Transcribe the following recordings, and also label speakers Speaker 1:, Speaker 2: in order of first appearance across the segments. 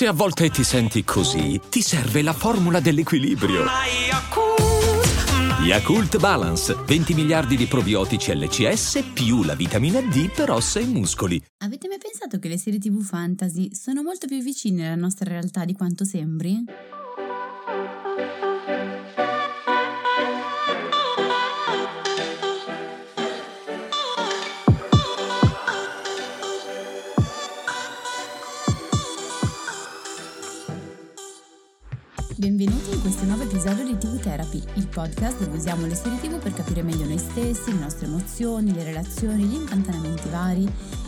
Speaker 1: Se a volte ti senti così, ti serve la formula dell'equilibrio. Yakult Balance, 20 miliardi di probiotici LCS più la vitamina D per ossa e muscoli.
Speaker 2: Avete mai pensato che le serie TV fantasy sono molto più vicine alla nostra realtà di quanto sembri? Benvenuti in questo nuovo episodio di TV Therapy, il podcast dove usiamo le TV per capire meglio noi stessi, le nostre emozioni, le relazioni, gli incantamenti vari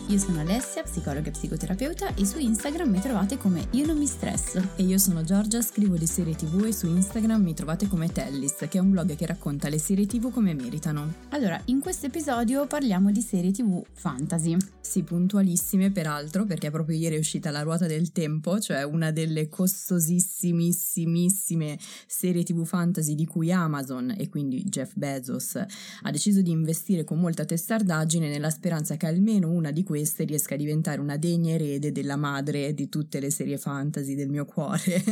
Speaker 2: io sono Alessia, psicologa e psicoterapeuta e su Instagram mi trovate come Io non mi stresso.
Speaker 3: E io sono Giorgia, scrivo di serie tv e su Instagram mi trovate come Tellis, che è un blog che racconta le serie tv come meritano.
Speaker 2: Allora, in questo episodio parliamo di serie tv fantasy.
Speaker 3: Sì, puntualissime peraltro, perché proprio ieri è uscita La ruota del tempo, cioè una delle costosissimissimissime serie tv fantasy di cui Amazon e quindi Jeff Bezos ha deciso di investire con molta testardaggine nella speranza che almeno una di queste riesca a diventare una degna erede della madre di tutte le serie fantasy del mio cuore,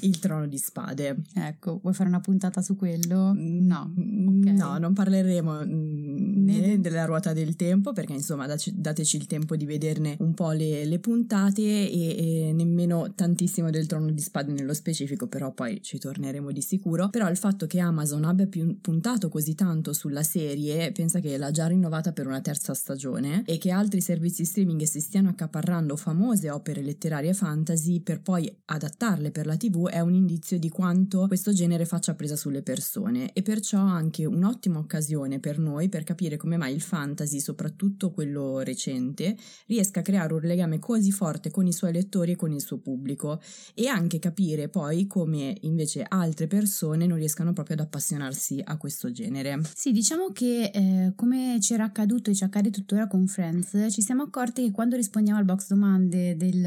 Speaker 3: il trono di spade.
Speaker 2: Ecco, vuoi fare una puntata su quello?
Speaker 3: No, mm, okay. no, non parleremo mm, né della ruota del tempo, perché insomma dateci il tempo di vederne un po' le, le puntate e, e, nemmeno tantissimo del trono di spade nello specifico, però poi ci torneremo di sicuro. Però il fatto che Amazon abbia puntato così tanto sulla serie, pensa che l'ha già rinnovata per una terza stagione e che altri servizi servizi streaming si stiano accaparrando famose opere letterarie fantasy per poi adattarle per la TV è un indizio di quanto questo genere faccia presa sulle persone e perciò anche un'ottima occasione per noi per capire come mai il fantasy, soprattutto quello recente, riesca a creare un legame così forte con i suoi lettori e con il suo pubblico e anche capire poi come invece altre persone non riescano proprio ad appassionarsi a questo genere.
Speaker 2: Sì, diciamo che eh, come c'era accaduto e ci accade tuttora con Friends, ci siamo siamo accorti che quando rispondiamo al box domande del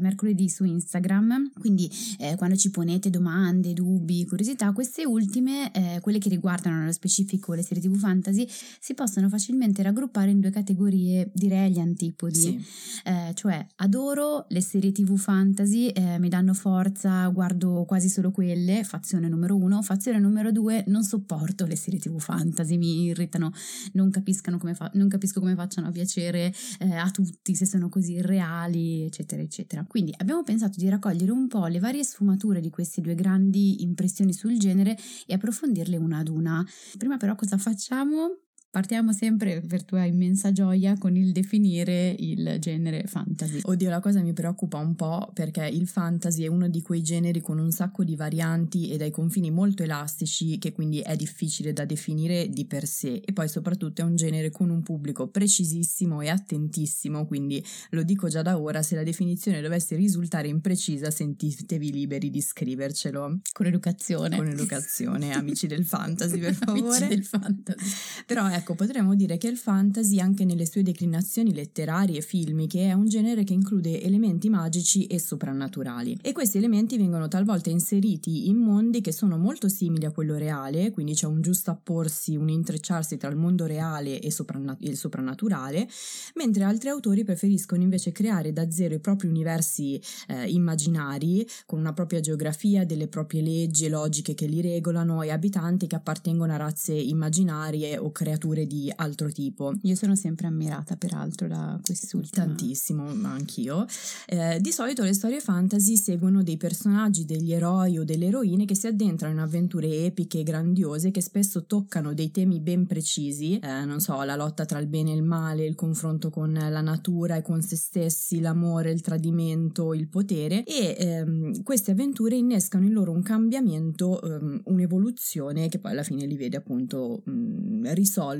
Speaker 2: mercoledì su Instagram, quindi eh, quando ci ponete domande, dubbi, curiosità, queste ultime, eh, quelle che riguardano nello specifico le serie TV fantasy, si possono facilmente raggruppare in due categorie, direi agli antipodi. Sì. Eh, cioè adoro le serie TV fantasy, eh, mi danno forza, guardo quasi solo quelle, fazione numero uno, fazione numero due, non sopporto le serie TV fantasy, mi irritano, non, come fa- non capisco come facciano a piacere eh, a tutti se sono così reali, eccetera, eccetera. Quindi abbiamo pensato di raccogliere un po' le varie sfumature di queste due grandi impressioni sul genere e approfondirle una ad una. Prima però cosa facciamo? Partiamo sempre per tua immensa gioia con il definire il genere fantasy.
Speaker 3: Oddio, la cosa mi preoccupa un po' perché il fantasy è uno di quei generi con un sacco di varianti e dai confini molto elastici che quindi è difficile da definire di per sé e poi soprattutto è un genere con un pubblico precisissimo e attentissimo, quindi lo dico già da ora, se la definizione dovesse risultare imprecisa sentitevi liberi di scrivercelo.
Speaker 2: Con educazione.
Speaker 3: Con educazione, amici del fantasy per favore.
Speaker 2: amici del fantasy.
Speaker 3: Però è Ecco, potremmo dire che il fantasy, anche nelle sue declinazioni letterarie e filmiche, è un genere che include elementi magici e soprannaturali. E questi elementi vengono talvolta inseriti in mondi che sono molto simili a quello reale, quindi c'è un giusto apporsi, un intrecciarsi tra il mondo reale e sopranna- il soprannaturale, mentre altri autori preferiscono invece creare da zero i propri universi eh, immaginari, con una propria geografia, delle proprie leggi e logiche che li regolano e abitanti che appartengono a razze immaginarie o creature letture di altro tipo.
Speaker 2: Io sono sempre ammirata peraltro da quest'ultima.
Speaker 3: Tantissimo, ma anch'io. Eh, di solito le storie fantasy seguono dei personaggi, degli eroi o delle eroine che si addentrano in avventure epiche e grandiose che spesso toccano dei temi ben precisi, eh, non so, la lotta tra il bene e il male, il confronto con la natura e con se stessi, l'amore, il tradimento, il potere e ehm, queste avventure innescano in loro un cambiamento, ehm, un'evoluzione che poi alla fine li vede appunto mh, mm,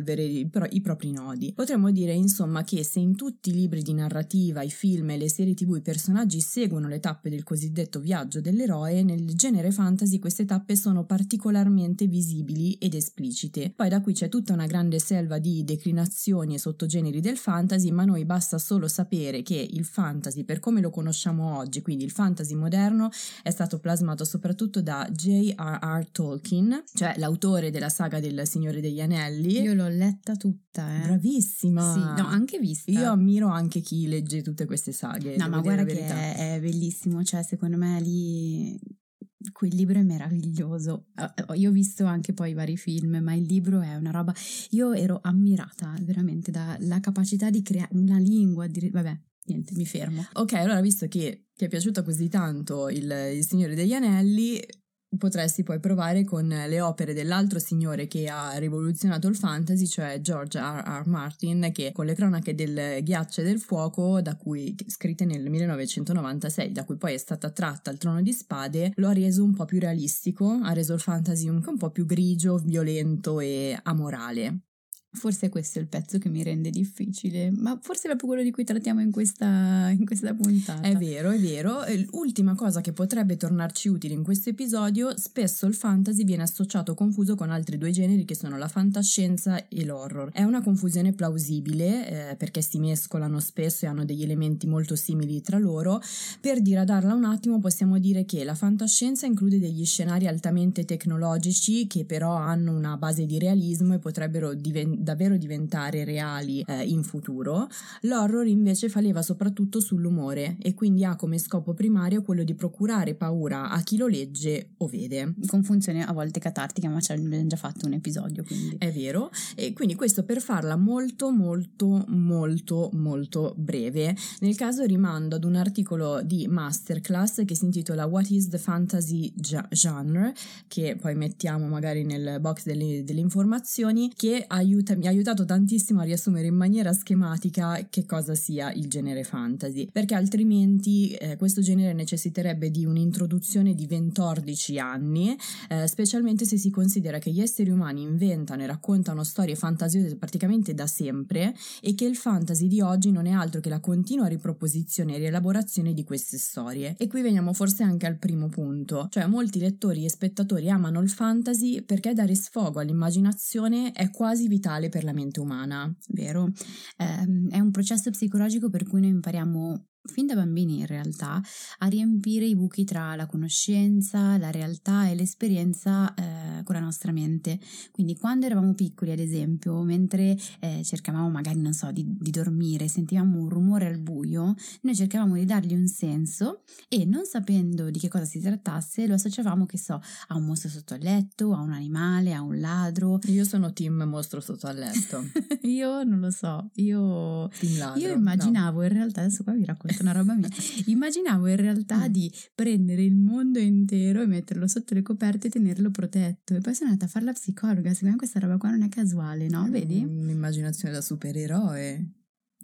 Speaker 3: risolvere i, pro- i, propri nodi. Potremmo dire insomma che se in tutti i libri di narrativa, i film e le serie tv i personaggi seguono le tappe del cosiddetto viaggio dell'eroe, nel genere fantasy queste tappe sono particolarmente visibili ed esplicite. Poi da qui c'è tutta una grande selva di declinazioni e sottogeneri del fantasy, ma noi basta solo sapere che il fantasy, per come lo conosciamo oggi, quindi il fantasy moderno, è stato plasmato soprattutto da J.R.R. Tolkien, cioè l'autore della saga del Signore degli Anelli.
Speaker 2: Io l'ho letta tutta, eh.
Speaker 3: Bravissima!
Speaker 2: Sì, no, anche vista.
Speaker 3: Io ammiro anche chi legge tutte queste saghe.
Speaker 2: No, ma guarda che è, è bellissimo, cioè secondo me lì quel libro è meraviglioso. Io ho visto anche poi i vari film, ma il libro è una roba. Io ero ammirata veramente dalla capacità di creare una lingua. Di... Vabbè, niente, mi fermo.
Speaker 3: Ok, allora visto che ti è piaciuto così tanto il, il Signore degli Anelli, potresti poi provare con le opere dell'altro signore che ha rivoluzionato il fantasy, cioè George R. R. Martin, che con le cronache del ghiaccio e del fuoco, da cui, scritte nel 1996, da cui poi è stata tratta al trono di spade, lo ha reso un po' più realistico, ha reso il fantasy un, un po' più grigio, violento e amorale.
Speaker 2: Forse questo è il pezzo che mi rende difficile, ma forse è proprio quello di cui trattiamo in questa, in questa puntata.
Speaker 3: È vero, è vero. L'ultima cosa che potrebbe tornarci utile in questo episodio, spesso il fantasy viene associato o confuso con altri due generi che sono la fantascienza e l'horror. È una confusione plausibile eh, perché si mescolano spesso e hanno degli elementi molto simili tra loro. Per diradarla un attimo possiamo dire che la fantascienza include degli scenari altamente tecnologici che però hanno una base di realismo e potrebbero diventare davvero diventare reali eh, in futuro, l'horror invece fa leva soprattutto sull'umore e quindi ha come scopo primario quello di procurare paura a chi lo legge o vede.
Speaker 2: Con funzione a volte catartica, ma ci abbiamo già fatto un episodio, quindi.
Speaker 3: È vero, e quindi questo per farla molto molto molto molto breve. Nel caso rimando ad un articolo di Masterclass che si intitola What is the Fantasy Genre, che poi mettiamo magari nel box delle, delle informazioni, che aiuta mi ha aiutato tantissimo a riassumere in maniera schematica che cosa sia il genere fantasy, perché altrimenti eh, questo genere necessiterebbe di un'introduzione di 20-14 anni, eh, specialmente se si considera che gli esseri umani inventano e raccontano storie fantasiose praticamente da sempre e che il fantasy di oggi non è altro che la continua riproposizione e rielaborazione di queste storie. E qui veniamo forse anche al primo punto, cioè molti lettori e spettatori amano il fantasy perché dare sfogo all'immaginazione è quasi vitale fondamentale per la mente umana.
Speaker 2: Vero, eh, è un processo psicologico per cui noi impariamo fin da bambini in realtà, a riempire i buchi tra la conoscenza, la realtà e l'esperienza eh, con la nostra mente. Quindi quando eravamo piccoli, ad esempio, mentre eh, cercavamo magari, non so, di, di, dormire, sentivamo un rumore al buio, noi cercavamo di dargli un senso e non sapendo di che cosa si trattasse, lo associavamo, che so, a un mostro sotto il letto, a un animale, a un ladro.
Speaker 3: Io sono team mostro sotto al letto.
Speaker 2: io non lo so, io,
Speaker 3: io
Speaker 2: immaginavo
Speaker 3: no.
Speaker 2: in realtà, adesso qua vi racconto racconto una roba mia. Immaginavo in realtà mm. di prendere il mondo intero e metterlo sotto le coperte e tenerlo protetto. E poi sono andata a fare la psicologa. Secondo me questa roba qua non è casuale, no? Vedi?
Speaker 3: Un'immaginazione da supereroe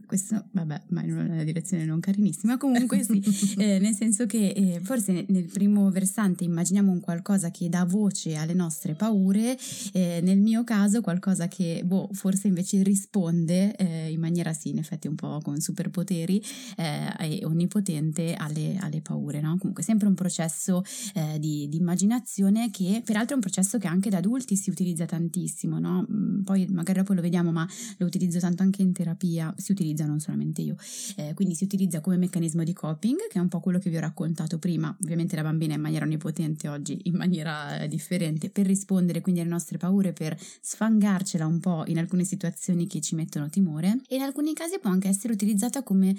Speaker 2: questo, vabbè, ma in una direzione non carinissima, comunque sì, eh, nel senso che eh, forse nel primo versante immaginiamo un qualcosa che dà voce alle nostre paure, eh, nel mio caso qualcosa che, boh, forse invece risponde eh, in maniera sì, in effetti un po' con superpoteri eh, e onnipotente alle, alle, paure, no? Comunque sempre un processo eh, di, di, immaginazione che peraltro è un processo che anche da adulti si utilizza tantissimo, no? Mm, poi magari dopo lo vediamo, ma lo utilizzo tanto anche in terapia, si utilizza utilizza, non solamente io. Eh, quindi si utilizza come meccanismo di coping, che è un po' quello che vi ho raccontato prima, ovviamente la bambina in maniera onnipotente oggi, in maniera eh, differente, per rispondere quindi alle nostre paure, per sfangarcela un po' in alcune situazioni che ci mettono timore e in alcuni casi può anche essere utilizzata come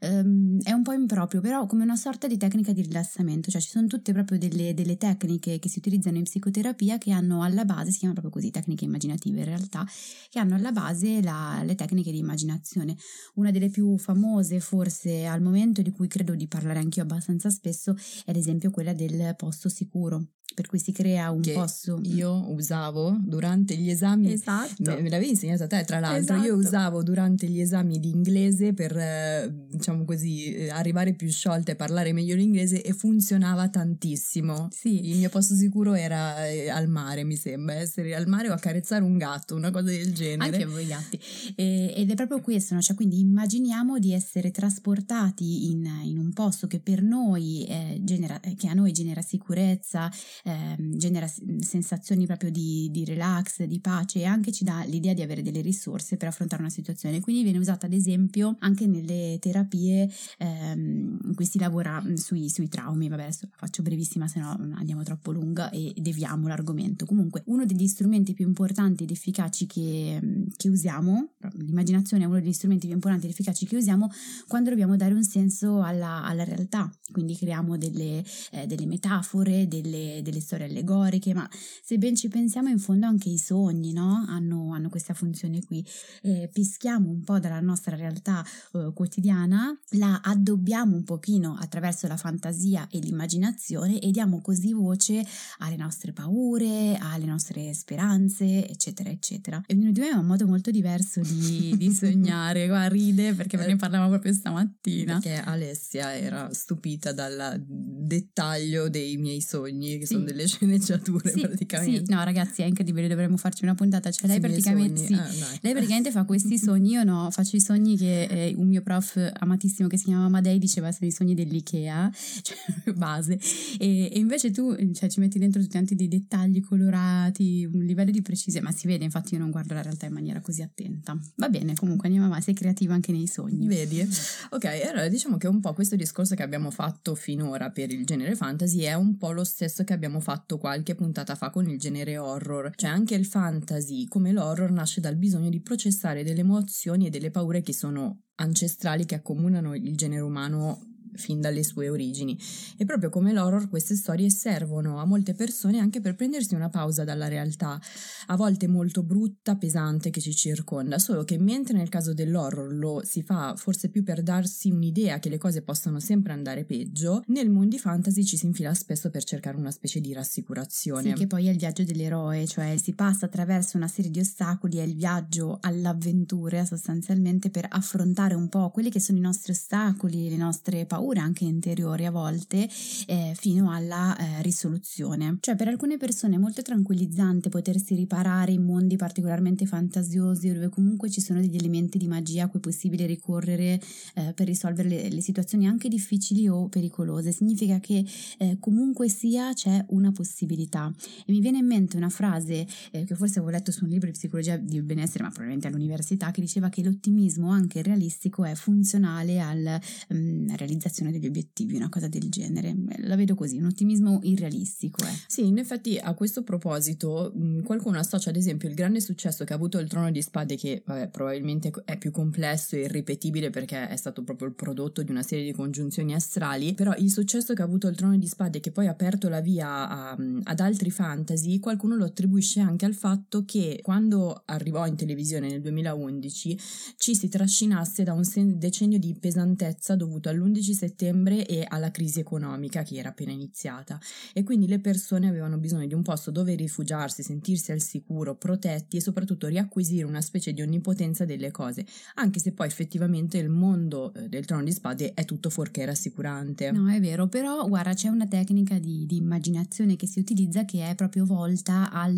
Speaker 2: um, è un po' improprio, però come una sorta di tecnica di rilassamento, cioè ci sono tutte proprio delle, delle tecniche che si utilizzano in psicoterapia che hanno alla base, si chiamano proprio così, tecniche immaginative in realtà, che hanno alla base la, le tecniche di immaginazione. Una delle più famose forse al momento di cui credo di parlare anch'io abbastanza spesso è ad esempio quella del posto sicuro per cui si crea un posto.
Speaker 3: Io usavo durante gli esami.
Speaker 2: Esatto.
Speaker 3: Me, me l'avevi insegnato a te, tra l'altro. Esatto. Io usavo durante gli esami di inglese per, eh, diciamo così, eh, arrivare più sciolta e parlare meglio l'inglese e funzionava tantissimo.
Speaker 2: Sì.
Speaker 3: Il mio posto sicuro era eh, al mare, mi sembra, essere al mare o accarezzare un gatto, una cosa del genere.
Speaker 2: Anche voi gatti. E, ed è proprio questo, no? cioè, quindi immaginiamo di essere trasportati in, in un posto che per noi genera, che a noi genera sicurezza, eh, genera sensazioni proprio di, di, relax, di pace e anche ci dà l'idea di avere delle risorse per affrontare una situazione. Quindi viene usata ad esempio anche nelle terapie ehm, in cui si lavora sui, sui traumi. Vabbè, adesso la faccio brevissima, se no andiamo troppo lunga e deviamo l'argomento. Comunque, uno degli strumenti più importanti ed efficaci che, che usiamo, l'immaginazione è uno degli strumenti più importanti ed efficaci che usiamo quando dobbiamo dare un senso alla, alla realtà. Quindi creiamo delle, eh, delle metafore, delle, delle, storie allegoriche, ma se ben ci pensiamo, in fondo anche i sogni no? hanno, hanno, questa funzione qui. Eh, peschiamo un po' dalla nostra realtà eh, quotidiana, la addobbiamo un pochino attraverso la fantasia e l'immaginazione e diamo così voce alle nostre paure, alle nostre speranze, eccetera, eccetera. E ognuno di noi ha un modo molto diverso di, di sognare, guarda, ride perché ne parlavamo proprio stamattina.
Speaker 3: Perché Alessia era stupita dal dettaglio dei miei sogni, che sì. Sono delle sceneggiature sì, praticamente.
Speaker 2: Sì, no ragazzi è incredibile, dovremmo farci una puntata, cioè lei praticamente, sì, ah, lei praticamente fa questi sogni, io no, faccio i sogni che eh, un mio prof amatissimo che si chiama Amadei diceva essere i sogni dell'Ikea, cioè base, e, e invece tu cioè, ci metti dentro tutti tanti dei dettagli colorati, un livello di precisione, ma si vede, infatti io non guardo la realtà in maniera così attenta. Va bene, comunque andiamo avanti, sei creativa anche nei sogni.
Speaker 3: Vedi? Ok, allora diciamo che un po' questo discorso che abbiamo fatto finora per il genere fantasy è un po' lo stesso che abbiamo fatto qualche puntata fa con il genere horror, cioè anche il fantasy come l'horror nasce dal bisogno di processare delle emozioni e delle paure che sono ancestrali che accomunano il genere umano fin dalle sue origini. E proprio come l'horror queste storie servono a molte persone anche per prendersi una pausa dalla realtà, a volte molto brutta, pesante che ci circonda, solo che mentre nel caso dell'horror lo si fa forse più per darsi un'idea che le cose possano sempre andare peggio, nel mondo fantasy ci si infila spesso per cercare una specie di rassicurazione.
Speaker 2: Sì, che poi è il viaggio dell'eroe, cioè si passa attraverso una serie di ostacoli, è il viaggio all'avventura sostanzialmente per affrontare un po' quelli che sono i nostri ostacoli, le nostre paure paure anche interiori a volte eh, fino alla eh, risoluzione. Cioè per alcune persone è molto tranquillizzante potersi riparare in mondi particolarmente fantasiosi dove comunque ci sono degli elementi di magia a cui è possibile ricorrere eh, per risolvere le, le, situazioni anche difficili o pericolose. Significa che eh, comunque sia c'è una possibilità. E mi viene in mente una frase eh, che forse avevo letto su un libro di psicologia del benessere, ma probabilmente all'università, che diceva che l'ottimismo anche realistico è funzionale alla um, realizzazione realizzazione degli obiettivi, una cosa del genere. La vedo così, un ottimismo irrealistico. Eh.
Speaker 3: Sì, in effetti a questo proposito qualcuno associa ad esempio il grande successo che ha avuto il Trono di Spade, che vabbè, probabilmente è più complesso e irripetibile perché è stato proprio il prodotto di una serie di congiunzioni astrali, però il successo che ha avuto il Trono di Spade, che poi ha aperto la via a, ad altri fantasy, qualcuno lo attribuisce anche al fatto che quando arrivò in televisione nel 2011 ci si trascinasse da un decennio di pesantezza dovuto all'11 settembre e alla crisi economica che era appena iniziata e quindi le persone avevano bisogno di un posto dove rifugiarsi, sentirsi al sicuro, protetti e soprattutto riacquisire una specie di onnipotenza delle cose, anche se poi effettivamente il mondo eh, del trono di spade è tutto fuorché rassicurante.
Speaker 2: No, è vero, però guarda, c'è una tecnica di, di immaginazione che si utilizza che è proprio volta al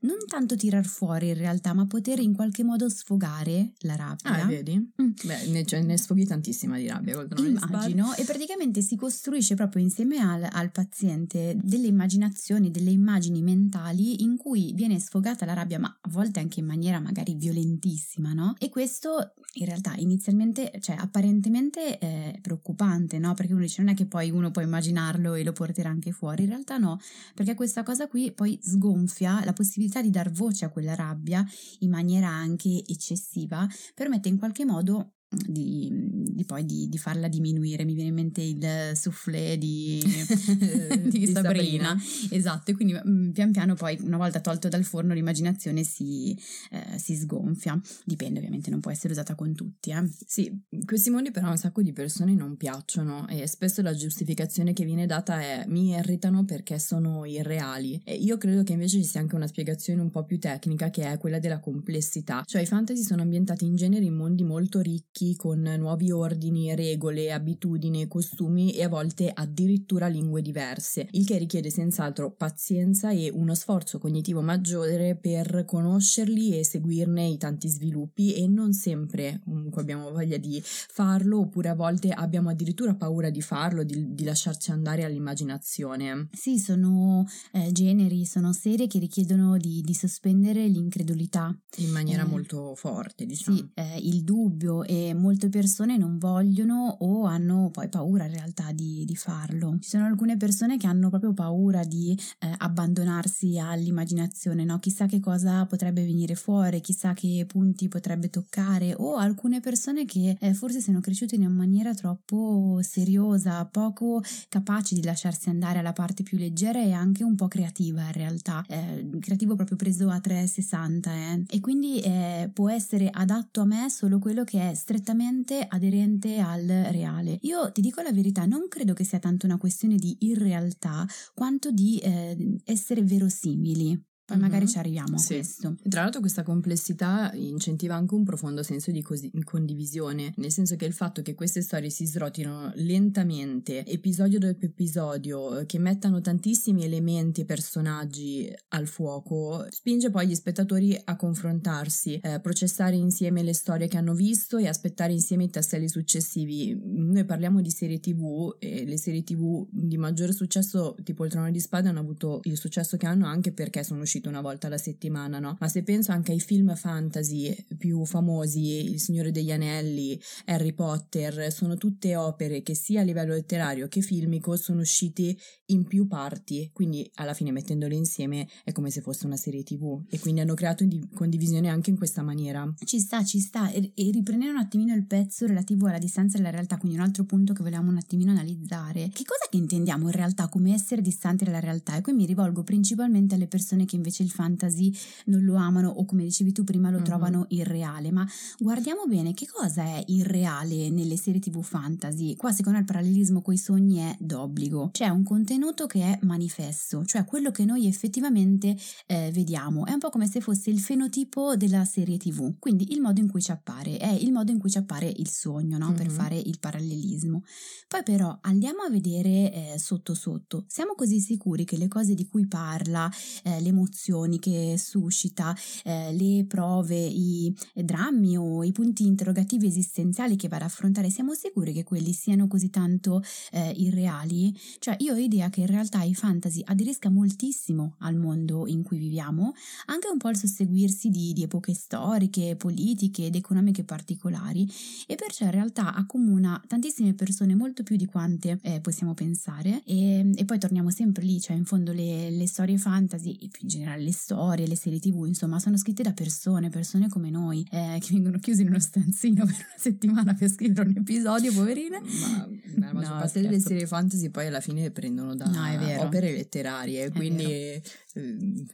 Speaker 2: non tanto tirar fuori in realtà, ma poter in qualche modo sfogare la rabbia.
Speaker 3: Ah, vedi? Mm. Beh, ne, cioè, ne sfoghi tantissima di rabbia col trono
Speaker 2: Immagino,
Speaker 3: di spade
Speaker 2: immagino, e praticamente si costruisce proprio insieme al, al, paziente delle immaginazioni, delle immagini mentali in cui viene sfogata la rabbia, ma a volte anche in maniera magari violentissima, no? E questo in realtà inizialmente, cioè apparentemente è preoccupante, no? Perché uno dice non è che poi uno può immaginarlo e lo porterà anche fuori, in realtà no, perché questa cosa qui poi sgonfia la possibilità di dar voce a quella rabbia in maniera anche eccessiva, permette in qualche modo di, di poi di, di, farla diminuire. Mi viene in mente il soufflé di, di, di Sabrina. Sabrina. Esatto, e quindi mm, pian piano poi una volta tolto dal forno l'immaginazione si, eh, si sgonfia. Dipende ovviamente, non può essere usata con tutti. Eh.
Speaker 3: Sì, questi mondi però a un sacco di persone non piacciono e spesso la giustificazione che viene data è mi irritano perché sono irreali. E io credo che invece ci sia anche una spiegazione un po' più tecnica che è quella della complessità. Cioè i fantasy sono ambientati in genere in mondi molto ricchi blocchi con nuovi ordini, regole, abitudini, costumi e a volte addirittura lingue diverse, il che richiede senz'altro pazienza e uno sforzo cognitivo maggiore per conoscerli e seguirne i tanti sviluppi e non sempre comunque abbiamo voglia di farlo oppure a volte abbiamo addirittura paura di farlo, di, di lasciarci andare all'immaginazione.
Speaker 2: Sì, sono eh, generi, sono serie che richiedono di, di sospendere l'incredulità.
Speaker 3: In maniera eh, molto forte, diciamo.
Speaker 2: Sì, eh, il dubbio e molte persone non vogliono o hanno poi paura in realtà di, di farlo. Ci sono alcune persone che hanno proprio paura di eh, abbandonarsi all'immaginazione, no? Chissà che cosa potrebbe venire fuori, chissà che punti potrebbe toccare o alcune persone che eh, forse sono cresciute in una maniera troppo seriosa, poco capaci di lasciarsi andare alla parte più leggera e anche un po' creativa in realtà, eh, creativo proprio preso a 360 eh. e quindi eh, può essere adatto a me solo quello che è strettamente aderente al reale. Io ti dico la verità, non credo che sia tanto una questione di irrealtà quanto di eh, essere verosimili. Poi magari mm-hmm. ci arriviamo a sì. questo.
Speaker 3: Tra l'altro questa complessità incentiva anche un profondo senso di cos- condivisione, nel senso che il fatto che queste storie si srotino lentamente, episodio dopo episodio, che mettano tantissimi elementi e personaggi al fuoco, spinge poi gli spettatori a confrontarsi, eh, processare insieme le storie che hanno visto e aspettare insieme i tasselli successivi. Noi parliamo di serie tv e le serie tv di maggiore successo, tipo il Trono di Spada, hanno avuto il successo che hanno anche perché sono usciti uscito una volta alla settimana, no? Ma se penso anche ai film fantasy più famosi, Il Signore degli Anelli, Harry Potter, sono tutte opere che sia a livello letterario che filmico sono usciti in più parti, quindi alla fine mettendole insieme è come se fosse una serie tv e quindi hanno creato indiv- condivisione anche in questa maniera.
Speaker 2: Ci sta, ci sta e, e riprendere un attimino il pezzo relativo alla distanza dalla realtà, quindi un altro punto che volevamo un attimino analizzare. Che cosa che intendiamo in realtà come essere distanti dalla realtà? E qui mi rivolgo principalmente alle persone che invece il fantasy non lo amano o come dicevi tu prima lo uh-huh. trovano irreale, ma guardiamo bene che cosa è irreale nelle serie tv fantasy. Qua secondo me il parallelismo con i sogni è d'obbligo. C'è un contenuto che è manifesto, cioè quello che noi effettivamente eh, vediamo. È un po' come se fosse il fenotipo della serie tv, quindi il modo in cui ci appare, è il modo in cui ci appare il sogno, no? uh-huh. per fare il parallelismo. Poi però andiamo a vedere eh, sotto sotto. Siamo così sicuri che le cose di cui parla, eh, le emozioni che suscita, eh, le prove, i drammi o i punti interrogativi esistenziali che va ad affrontare, siamo sicuri che quelli siano così tanto eh, irreali? Cioè io ho idea che in realtà i fantasy aderisca moltissimo al mondo in cui viviamo, anche un po' al susseguirsi di, di epoche storiche, politiche ed economiche particolari e perciò in realtà accomuna tantissime persone molto più di quante eh, possiamo pensare e, e, poi torniamo sempre lì, cioè in fondo le, le storie fantasy e più in generale le storie, le serie tv, insomma, sono scritte da persone, persone come noi, eh, che vengono chiuse in uno stanzino per una settimana per scrivere un episodio, poverine.
Speaker 3: Ma la maggior no, parte delle serie fantasy poi alla fine prendono da no, opere letterarie, quindi eh,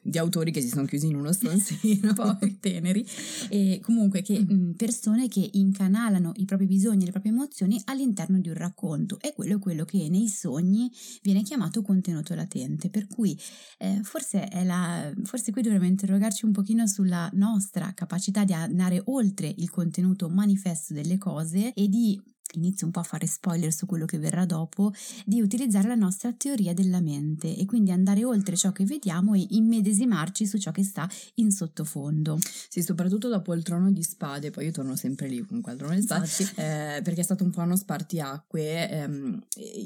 Speaker 3: di autori che si sono chiusi in uno stanzino.
Speaker 2: poi teneri. E comunque che mm. persone che incanalano i propri bisogni e le proprie emozioni all'interno di un racconto. E quello è quello che nei sogni viene chiamato contenuto latente. Per cui eh, forse, è la, forse qui dovremmo interrogarci un pochino sulla nostra capacità di andare oltre il contenuto manifesto delle cose e di inizio un po' a fare spoiler su quello che verrà dopo, di utilizzare la nostra teoria della mente e quindi andare oltre ciò che vediamo e immedesimarci su ciò che sta in sottofondo.
Speaker 3: Sì, soprattutto dopo il trono di spade, poi io torno sempre lì comunque al trono di spade, eh, perché è stato un po' uno spartiacque, ehm,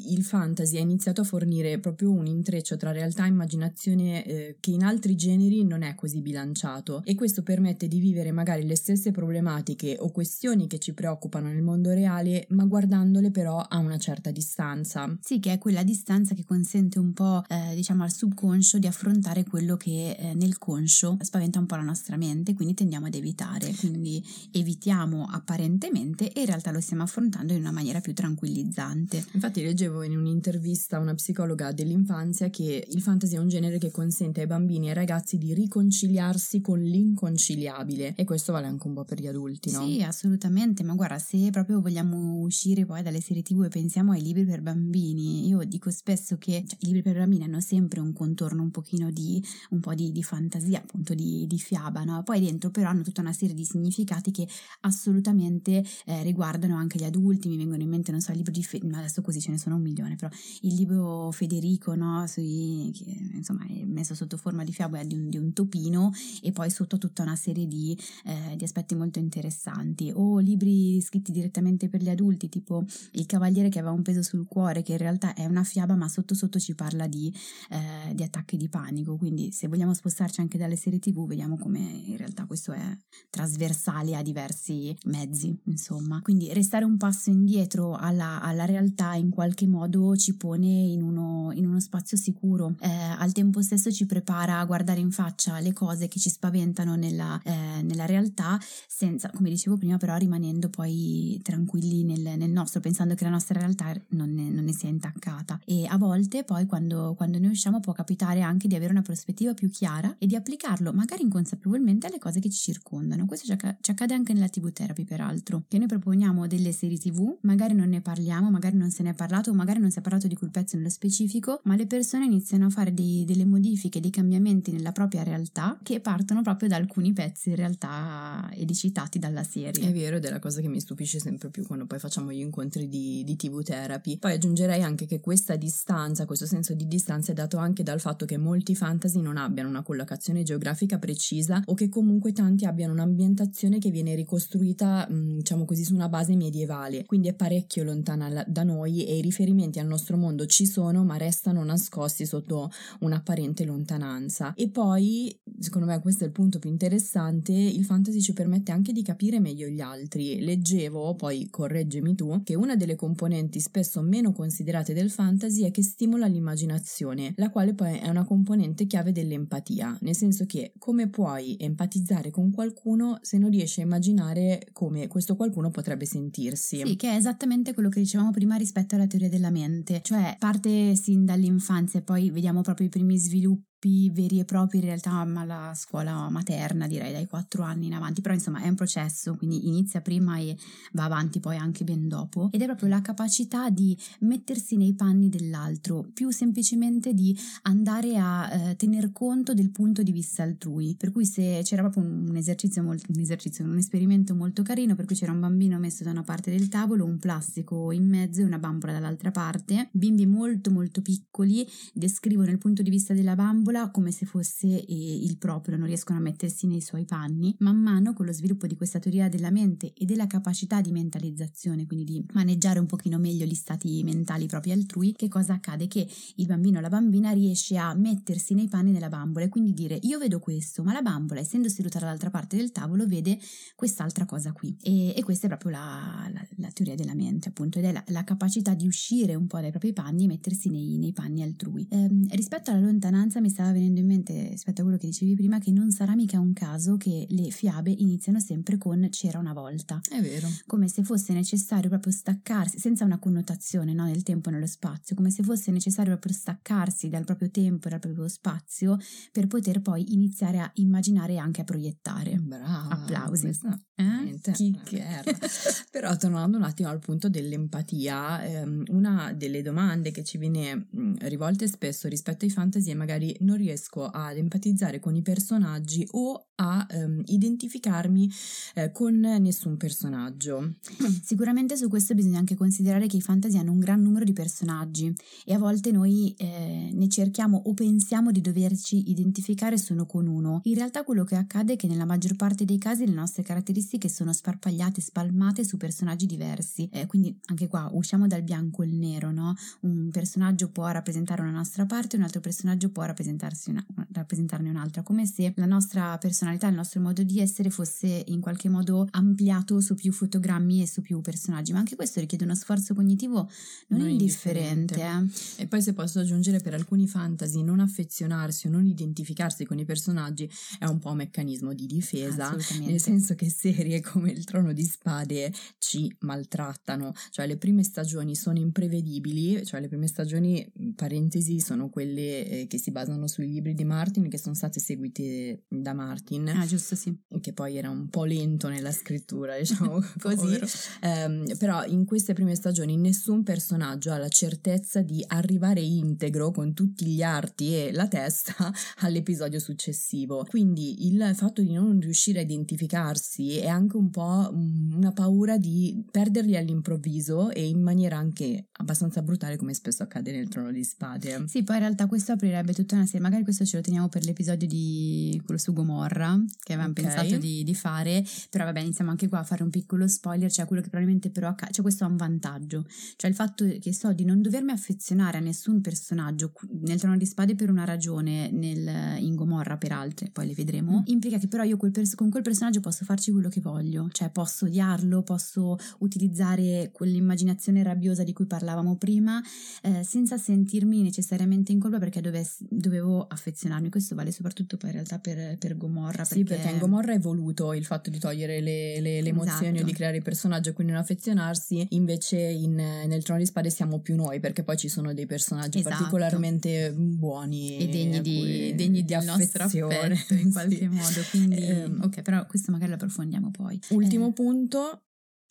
Speaker 3: il fantasy ha iniziato a fornire proprio un intreccio tra realtà e immaginazione eh, che in altri generi non è così bilanciato e questo permette di vivere magari le stesse problematiche o questioni che ci preoccupano nel mondo reale ma guardandole però a una certa distanza.
Speaker 2: Sì, che è quella distanza che consente un po', eh, diciamo, al subconscio di affrontare quello che eh, nel conscio spaventa un po' la nostra mente, quindi tendiamo ad evitare. Quindi evitiamo apparentemente e in realtà lo stiamo affrontando in una maniera più tranquillizzante.
Speaker 3: Infatti leggevo in un'intervista a una psicologa dell'infanzia che il fantasy è un genere che consente ai bambini e ai ragazzi di riconciliarsi con l'inconciliabile e questo vale anche un po' per gli adulti, no?
Speaker 2: Sì, assolutamente, ma guarda, se proprio vogliamo uscire poi dalle serie tv e pensiamo ai libri per bambini, io dico spesso che cioè, i libri per bambini hanno sempre un contorno un pochino di, un po' di, di fantasia, appunto di, di fiaba, no? Poi dentro però hanno tutta una serie di significati che assolutamente eh, riguardano anche gli adulti, mi vengono in mente, non so, il libro di, Fe- adesso così ce ne sono un milione, però il libro Federico, no? Sui, che, insomma è messo sotto forma di fiaba di un, di un topino e poi sotto tutta una serie di, eh, di aspetti molto interessanti, o libri scritti direttamente per gli adulti, tipo Il Cavaliere che aveva un peso sul cuore, che in realtà è una fiaba, ma sotto sotto ci parla di, eh, di attacchi di panico. Quindi, se vogliamo spostarci anche dalle serie TV, vediamo come in realtà questo è trasversale a diversi mezzi, insomma. Quindi, restare un passo indietro alla, alla realtà in qualche modo ci pone in uno, in uno spazio sicuro, eh, al tempo stesso ci prepara a guardare in faccia le cose che ci spaventano nella, eh, nella realtà, senza, come dicevo prima, però rimanendo poi tranquilli nel, nel nostro, pensando che la nostra realtà non ne, non ne, sia intaccata. E a volte poi quando, quando ne usciamo può capitare anche di avere una prospettiva più chiara e di applicarlo magari inconsapevolmente alle cose che ci circondano. Questo ci, acc- ci accade anche nella TV therapy, peraltro, che noi proponiamo delle serie TV, magari non ne parliamo, magari non se ne è parlato, o magari non si è parlato di quel pezzo nello specifico, ma le persone iniziano a fare dei, delle modifiche, dei cambiamenti nella propria realtà che partono proprio da alcuni pezzi in realtà edicitati dalla serie.
Speaker 3: È vero, ed è la cosa che mi stupisce sempre più quando poi facciamo gli incontri di, di TV therapy. Poi aggiungerei anche che questa distanza, questo senso di distanza è dato anche dal fatto che molti fantasy non abbiano una collocazione geografica precisa o che comunque tanti abbiano un'ambientazione che viene ricostruita, diciamo così, su una base medievale. Quindi è parecchio lontana da noi e i riferimenti al nostro mondo ci sono, ma restano nascosti sotto un'apparente lontananza. E poi, secondo me, questo è il punto più interessante, il fantasy ci permette anche di capire meglio gli altri. Leggevo, poi correggimi tu, che una delle componenti spesso meno considerate del fantasy è che stimola l'immaginazione, la quale poi è una componente chiave dell'empatia, nel senso che come puoi empatizzare con qualcuno se non riesci a immaginare come questo qualcuno potrebbe sentirsi.
Speaker 2: Sì, che è esattamente quello che dicevamo prima rispetto alla teoria della mente, cioè parte sin dall'infanzia e poi vediamo proprio i primi sviluppi veri e propri in realtà alla scuola materna, direi dai quattro anni in avanti, però insomma è un processo, quindi inizia prima e va avanti poi anche ben dopo. Ed è proprio la capacità di mettersi nei panni dell'altro, più semplicemente di andare a eh, tener conto del punto di vista altrui, per cui se c'era proprio un esercizio, molto, un esercizio, un esperimento molto carino, per cui c'era un bambino messo da una parte del tavolo, un plastico in mezzo e una bambola dall'altra parte, bimbi molto molto piccoli descrivono il punto di vista della bambola sola come se fosse eh, il proprio, non riescono a mettersi nei suoi panni. Man mano con lo sviluppo di questa teoria della mente e della capacità di mentalizzazione, quindi di maneggiare un pochino meglio gli stati mentali propri altrui, che cosa accade? Che il bambino o la bambina riesce a mettersi nei panni della bambola e quindi dire io vedo questo, ma la bambola essendo seduta dall'altra parte del tavolo vede quest'altra cosa qui. E, e questa è proprio la, la, la, teoria della mente, appunto, ed è la, la, capacità di uscire un po' dai propri panni e mettersi nei, nei panni altrui. Ehm, rispetto alla lontananza mi stava venendo in mente rispetto a quello che dicevi prima che non sarà mica un caso che le fiabe iniziano sempre con c'era una volta.
Speaker 3: È vero.
Speaker 2: Come se fosse necessario proprio staccarsi, senza una connotazione no, nel tempo e nello spazio, come se fosse necessario proprio staccarsi dal proprio tempo e dal proprio spazio per poter poi iniziare a immaginare e anche a proiettare.
Speaker 3: Brava.
Speaker 2: Applausi.
Speaker 3: Questa, eh? Però tornando un attimo al punto dell'empatia, ehm, una delle domande che ci viene mh, rivolte spesso rispetto ai fantasy è magari non riesco ad empatizzare con i personaggi o a um, identificarmi eh, con nessun personaggio.
Speaker 2: Sicuramente su questo bisogna anche considerare che i fantasy hanno un gran numero di personaggi e a volte noi eh, ne cerchiamo o pensiamo di doverci identificare solo con uno. In realtà quello che accade è che nella maggior parte dei casi le nostre caratteristiche sono sparpagliate, spalmate su personaggi diversi. Eh, quindi anche qua usciamo dal bianco e il nero, no? Un personaggio può rappresentare una nostra parte, un altro personaggio può rappresentare una, rappresentarne un'altra, come se la nostra personalità, il nostro modo di essere fosse in qualche modo ampliato su più fotogrammi e su più personaggi, ma anche questo richiede uno sforzo cognitivo non, non indifferente. indifferente.
Speaker 3: E poi se posso aggiungere per alcuni fantasy non affezionarsi o non identificarsi con i personaggi è un po' un meccanismo di difesa, nel senso che serie come il Trono di Spade ci maltrattano, cioè le prime stagioni sono imprevedibili, cioè le prime stagioni, parentesi, sono quelle eh, che si basano su sui libri di Martin che sono state seguite da Martin.
Speaker 2: Ah, giusto, sì.
Speaker 3: Che poi era un po' lento nella scrittura, diciamo così. Um, però in queste prime stagioni nessun personaggio ha la certezza di arrivare integro con tutti gli arti e la testa all'episodio successivo. Quindi il fatto di non riuscire a identificarsi è anche un po' una paura di perderli all'improvviso e in maniera anche abbastanza brutale come spesso accade nel Trono di Spade.
Speaker 2: Sì, poi in realtà questo aprirebbe tutta una serie, magari questo ce lo teniamo per l'episodio di quello su Gomorra che avevamo okay. pensato di, di, fare, però vabbè iniziamo anche qua a fare un piccolo spoiler, cioè quello che probabilmente però accade, cioè questo ha un vantaggio, cioè il fatto che so di non dovermi affezionare a nessun personaggio nel Trono di Spade per una ragione, nel, in Gomorra per altre, poi le vedremo, mm. implica che però io quel pers- con quel personaggio posso farci quello che voglio, cioè posso odiarlo, posso utilizzare quell'immaginazione rabbiosa di cui parlavamo prima, eh, senza sentirmi necessariamente in colpa perché dove, dovevo affezionarmi. Questo vale soprattutto poi in realtà per, per Gomorra.
Speaker 3: Perché... Sì, perché in Gomorra è voluto il fatto di togliere le, le, le emozioni esatto. o di creare il personaggio e quindi non affezionarsi, invece in, nel Trono di Spade siamo più noi perché poi ci sono dei personaggi esatto. particolarmente buoni
Speaker 2: e degni di, degni di affezione in qualche sì. modo. Quindi, eh, ok, però questo magari lo approfondiamo poi.
Speaker 3: Ultimo eh. punto,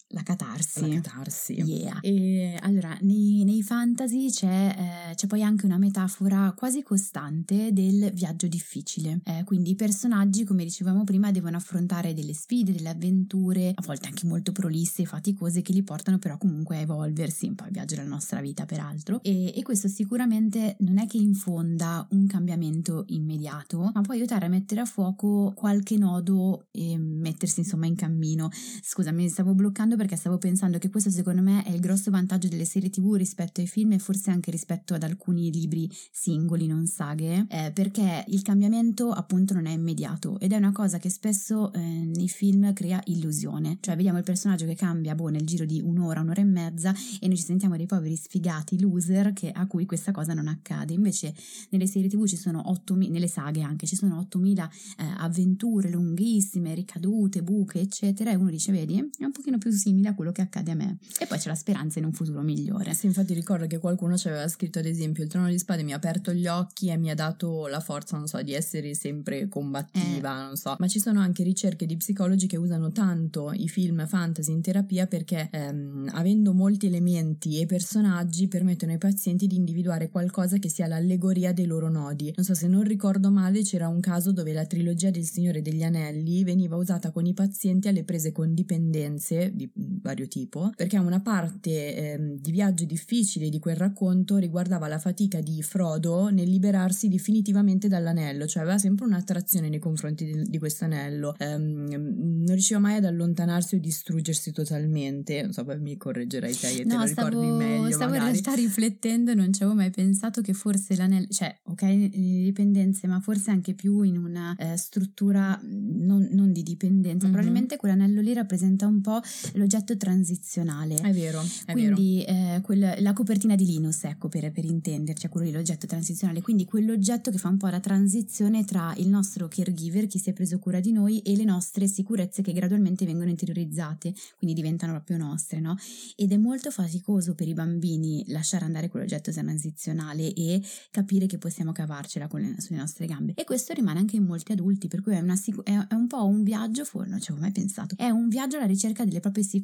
Speaker 2: la catarsi.
Speaker 3: La catarsi.
Speaker 2: Yeah. E, allora, nei, nei fantasy c'è, eh, c'è, poi anche una metafora quasi costante del viaggio difficile. Eh, quindi i personaggi, come dicevamo prima, devono affrontare delle sfide, delle avventure, a volte anche molto prolisse e faticose, che li portano però comunque a evolversi, un po' il viaggio della nostra vita, peraltro. E, e questo sicuramente non è che infonda un cambiamento immediato, ma può aiutare a mettere a fuoco qualche nodo e mettersi insomma in cammino. Scusa, mi stavo bloccando riflettendo perché stavo pensando che questo secondo me è il grosso vantaggio delle serie tv rispetto ai film e forse anche rispetto ad alcuni libri singoli, non saghe, eh, perché il cambiamento appunto non è immediato ed è una cosa che spesso eh, nei film crea illusione, cioè vediamo il personaggio che cambia boh, nel giro di un'ora, un'ora e mezza e noi ci sentiamo dei poveri sfigati loser che, a cui questa cosa non accade, invece nelle serie tv ci sono 8000, nelle saghe anche ci sono 8000 eh, avventure lunghissime, ricadute, buche eccetera e uno dice vedi è un pochino più simile a quello che accade a me. E poi c'è la speranza in un futuro migliore.
Speaker 3: Sì, infatti ricordo che qualcuno ci aveva scritto, ad esempio, il trono di spade mi ha aperto gli occhi e mi ha dato la forza, non so, di essere sempre combattiva, eh. non so. Ma ci sono anche ricerche di psicologi che usano tanto i film fantasy in terapia perché ehm, avendo molti elementi e personaggi permettono ai pazienti di individuare qualcosa che sia l'allegoria dei loro nodi. Non so se non ricordo male, c'era un caso dove la trilogia del Signore degli Anelli veniva usata con i pazienti alle prese con dipendenze di vario tipo, perché una parte eh, di viaggio difficile di quel racconto riguardava la fatica di Frodo nel liberarsi definitivamente dall'anello, cioè aveva sempre un'attrazione nei confronti di, di questo anello, ehm, non riusciva mai ad allontanarsi o distruggersi totalmente, non so, poi mi correggerai te e no, te lo stavo, ricordi meglio.
Speaker 2: Stavo
Speaker 3: magari.
Speaker 2: in realtà riflettendo, non ci avevo mai pensato che forse l'anello, cioè ok, dipendenze, ma forse anche più in una eh, struttura non, non, di dipendenza, mm-hmm. probabilmente quell'anello lì rappresenta un po' l'oggetto transizionale.
Speaker 3: È vero,
Speaker 2: è Quindi vero. Eh, quel, la copertina di Linus, ecco, per, per intenderci, quello lì, l'oggetto transizionale. Quindi quell'oggetto che fa un po' la transizione tra il nostro caregiver, chi si è preso cura di noi, e le nostre sicurezze che gradualmente vengono interiorizzate, quindi diventano proprio nostre, no? Ed è molto faticoso per i bambini lasciare andare quell'oggetto transizionale e capire che possiamo cavarcela le, sulle nostre gambe. E questo rimane anche in molti adulti, per cui è, una, è, è un po' un viaggio, for, non ci avevo mai pensato, è un viaggio alla ricerca delle proprie sicurezze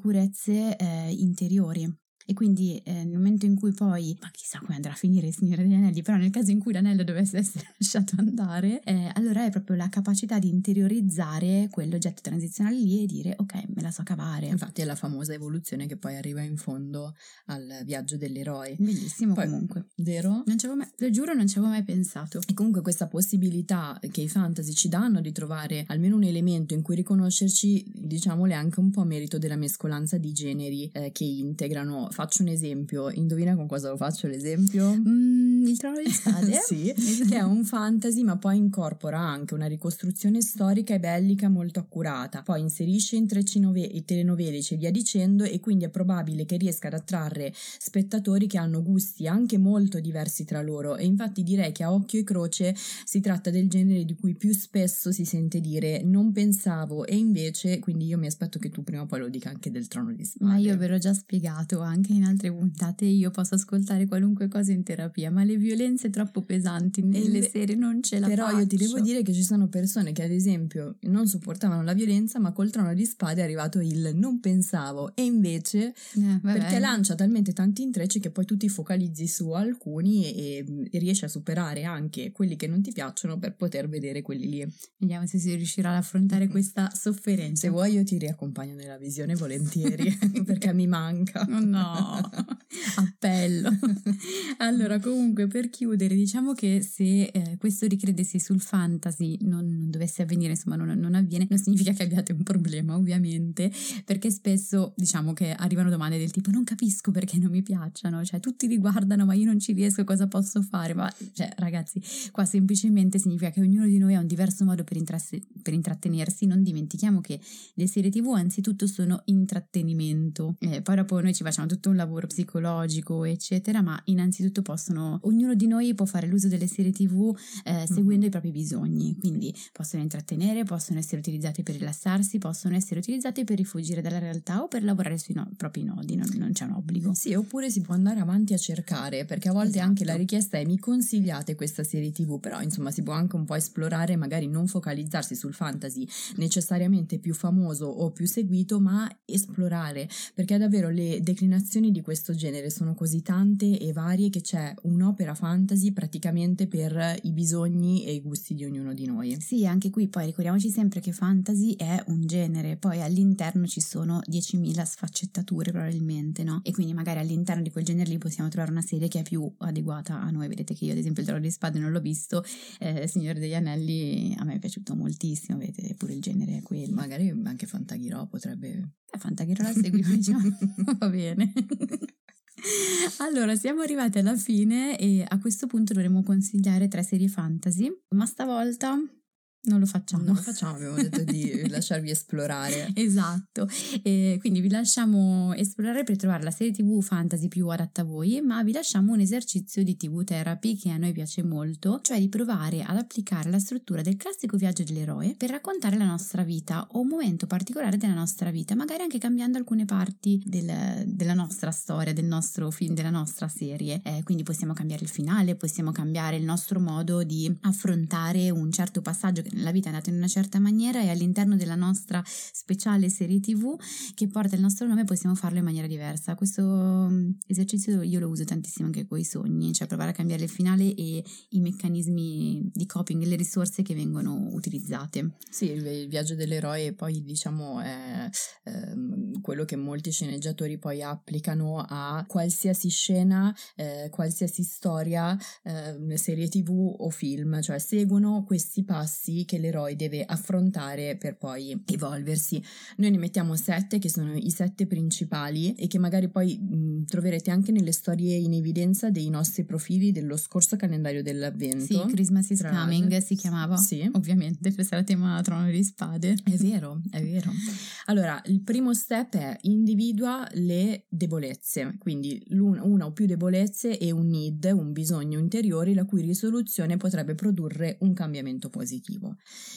Speaker 2: eh, interiori. E quindi eh, nel momento in cui poi, ma chissà come andrà a finire il Signore degli Anelli, però nel caso in cui l'anello dovesse essere lasciato andare, eh, allora è proprio la capacità di interiorizzare quell'oggetto transizionale lì e dire ok, me la so cavare.
Speaker 3: Infatti è la famosa evoluzione che poi arriva in fondo al viaggio dell'eroe.
Speaker 2: Bellissimo poi, comunque.
Speaker 3: Vero?
Speaker 2: Non ci avevo mai, lo giuro, non ci avevo mai pensato.
Speaker 3: E comunque questa possibilità che i fantasy ci danno di trovare almeno un elemento in cui riconoscerci, diciamole anche un po' merito della mescolanza di generi eh, che integrano faccio un esempio, indovina con cosa lo faccio l'esempio?
Speaker 2: Mm, il trono di spade?
Speaker 3: sì, che è un fantasy ma poi incorpora anche una ricostruzione storica e bellica molto accurata, poi inserisce intrecci nove- telenovelici e via dicendo e quindi è probabile che riesca ad attrarre spettatori che hanno gusti anche molto diversi tra loro e infatti direi che a occhio e croce si tratta del genere di cui più spesso si sente dire non pensavo e invece, quindi io mi aspetto che tu prima o poi lo dica anche del trono di spade.
Speaker 2: Ma io ve l'ho già spiegato anche anche in altre puntate, io posso ascoltare qualunque cosa in terapia, ma le violenze troppo pesanti nelle
Speaker 3: le...
Speaker 2: serie non ce la
Speaker 3: Però
Speaker 2: faccio.
Speaker 3: io ti devo dire che ci sono persone che ad esempio non sopportavano la violenza, ma col trono di spade è arrivato il non pensavo e invece
Speaker 2: Eh,
Speaker 3: perché lancia talmente tanti intrecci che poi tu ti focalizzi su alcuni e, e riesci a superare anche quelli che non ti piacciono per poter vedere quelli lì.
Speaker 2: Vediamo se si riuscirà ad affrontare questa sofferenza.
Speaker 3: Se vuoi io ti riaccompagno nella visione volentieri perché mi manca.
Speaker 2: Oh no, appello. allora, comunque, per chiudere, diciamo che se eh, questo ricredersi sul fantasy non, non dovesse avvenire, insomma, non, non, avviene, non significa che abbiate un problema, ovviamente, perché spesso diciamo che arrivano domande del tipo: Non capisco perché non mi piacciono, cioè tutti li guardano, ma io non ci riesco, cosa posso fare? Ma, cioè, ragazzi, qua semplicemente significa che ognuno di noi ha un diverso modo per, intrass- per intrattenersi. Non dimentichiamo che le serie TV, anzitutto, sono intrattenimento. Eh, poi dopo noi ci facciamo tutto un lavoro psicologico, eccetera, ma innanzitutto possono, ognuno di noi può fare l'uso delle serie TV eh, seguendo i propri bisogni, quindi possono intrattenere, possono essere utilizzate per rilassarsi, possono essere utilizzate per rifuggire dalla realtà o per lavorare sui no- propri nodi, non, non, c'è un obbligo.
Speaker 3: Sì, oppure si può andare avanti a cercare, perché a volte esatto. anche la richiesta è mi consigliate questa serie TV, però insomma si può anche un po' esplorare, magari non focalizzarsi sul fantasy necessariamente più famoso o più seguito, ma esplorare, perché davvero le declinazioni di questo genere sono così tante e varie che c'è un'opera fantasy praticamente per i bisogni e i gusti di ognuno di noi.
Speaker 2: Sì, anche qui poi ricordiamoci sempre che fantasy è un genere, poi all'interno ci sono 10.000 sfaccettature probabilmente, no? E quindi magari all'interno di quel genere lì possiamo trovare una serie che è più adeguata a noi. Vedete che io ad esempio il Trono di Spade non l'ho visto, eh, Signore degli Anelli a me è piaciuto moltissimo, vedete pure il genere è quello.
Speaker 3: Magari anche Fantaghirò potrebbe...
Speaker 2: Eh, Fantaghirò la segui, diciamo, va bene. Allora, siamo arrivati alla fine e a questo punto dovremmo consigliare tre serie fantasy, ma stavolta non lo facciamo.
Speaker 3: Non lo facciamo, abbiamo detto di lasciarvi esplorare.
Speaker 2: Esatto, e quindi vi lasciamo esplorare per trovare la serie tv fantasy più adatta a voi, ma vi lasciamo un esercizio di tv therapy che a noi piace molto, cioè di provare ad applicare la struttura del classico viaggio dell'eroe per raccontare la nostra vita o un momento particolare della nostra vita, magari anche cambiando alcune parti del, della nostra storia, del nostro film, della nostra serie. Eh, quindi possiamo cambiare il finale, possiamo cambiare il nostro modo di affrontare un certo passaggio nella vita è andata in una certa maniera e all'interno della nostra speciale serie tv che porta il nostro nome possiamo farlo in maniera diversa. Questo esercizio io lo uso tantissimo anche con i sogni, cioè provare a cambiare il finale e i meccanismi di coping, le risorse che vengono utilizzate.
Speaker 3: Sì, il, il viaggio dell'eroe poi diciamo è ehm, quello che molti sceneggiatori poi applicano a qualsiasi scena, eh, qualsiasi storia, eh, serie tv o film, cioè seguono questi passi che l'eroe deve affrontare per poi evolversi. Noi ne mettiamo sette che sono i sette principali e che magari poi mh, troverete anche nelle storie in evidenza dei nostri profili dello scorso calendario dell'avvento.
Speaker 2: Sì, Christmas is Coming si chiamava.
Speaker 3: Sì.
Speaker 2: Ovviamente, questo era il tema Trono di Spade.
Speaker 3: È vero, è vero. Allora, il primo step è individua le debolezze, quindi una o più debolezze e un need, un bisogno interiore la cui risoluzione potrebbe produrre un cambiamento positivo.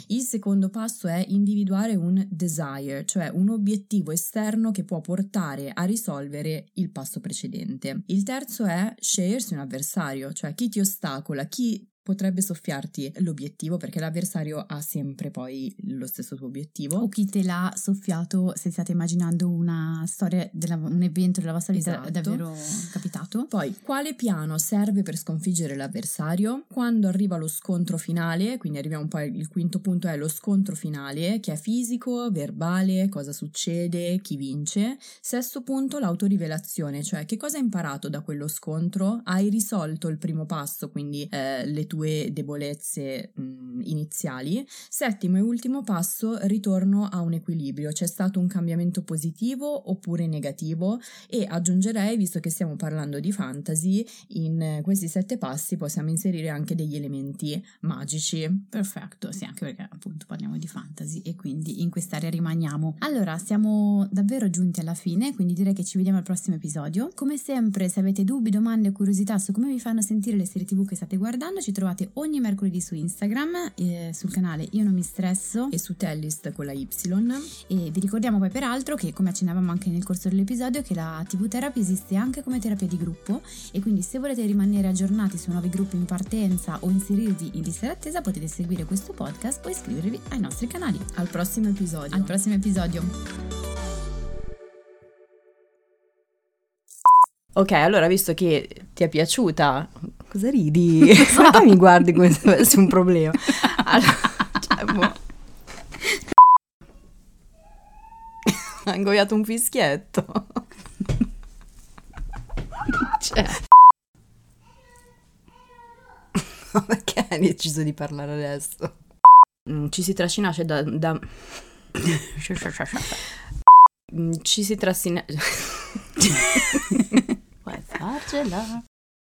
Speaker 3: Il secondo passo è individuare un desire, cioè un obiettivo esterno che può portare a risolvere il passo precedente. Il terzo è scegliersi un avversario, cioè chi ti ostacola, chi potrebbe soffiarti l'obiettivo perché l'avversario ha sempre poi lo stesso tuo obiettivo.
Speaker 2: O chi te l'ha soffiato se state immaginando una storia, della, un evento della vostra vita
Speaker 3: esatto.
Speaker 2: davvero capitato.
Speaker 3: Poi, quale piano serve per sconfiggere l'avversario? Quando arriva lo scontro finale, quindi arriviamo poi, il quinto punto è lo scontro finale, che è fisico, verbale, cosa succede, chi vince. Sesto punto, l'autorivelazione, cioè che cosa hai imparato da quello scontro? Hai risolto il primo passo, quindi eh, le tue debolezze mh, iniziali. Settimo e ultimo passo, ritorno a un equilibrio. C'è stato un cambiamento positivo oppure negativo? E aggiungerei, visto che stiamo parlando di fantasy, in questi sette passi possiamo inserire anche degli elementi magici.
Speaker 2: Perfetto, sì, anche perché appunto parliamo di fantasy e quindi in quest'area rimaniamo. Allora, siamo davvero giunti alla fine, quindi direi che ci vediamo al prossimo episodio. Come sempre, se avete dubbi, domande o curiosità su come vi fanno sentire le serie TV che state guardando, ci trovate trovate ogni mercoledì su Instagram, eh, sul canale Io non mi stresso
Speaker 3: e su Tellist con la Y.
Speaker 2: E vi ricordiamo poi peraltro che, come accennavamo anche nel corso dell'episodio, che la TV Therapy esiste anche come terapia di gruppo e quindi se volete rimanere aggiornati su nuovi gruppi in partenza o inserirvi in lista d'attesa potete seguire questo podcast o iscrivervi ai nostri canali.
Speaker 3: Al prossimo episodio.
Speaker 2: Al prossimo episodio.
Speaker 3: Ok, allora visto che ti è piaciuta, cosa ridi? Perché mi guardi come se avessi un problema? Allora, cioè, boh. Ha ingoiato un fischietto. cioè. Perché hai deciso di parlare adesso? Mm, ci si trascinasse da... da... Mm, ci si trascina... Puoi farcela.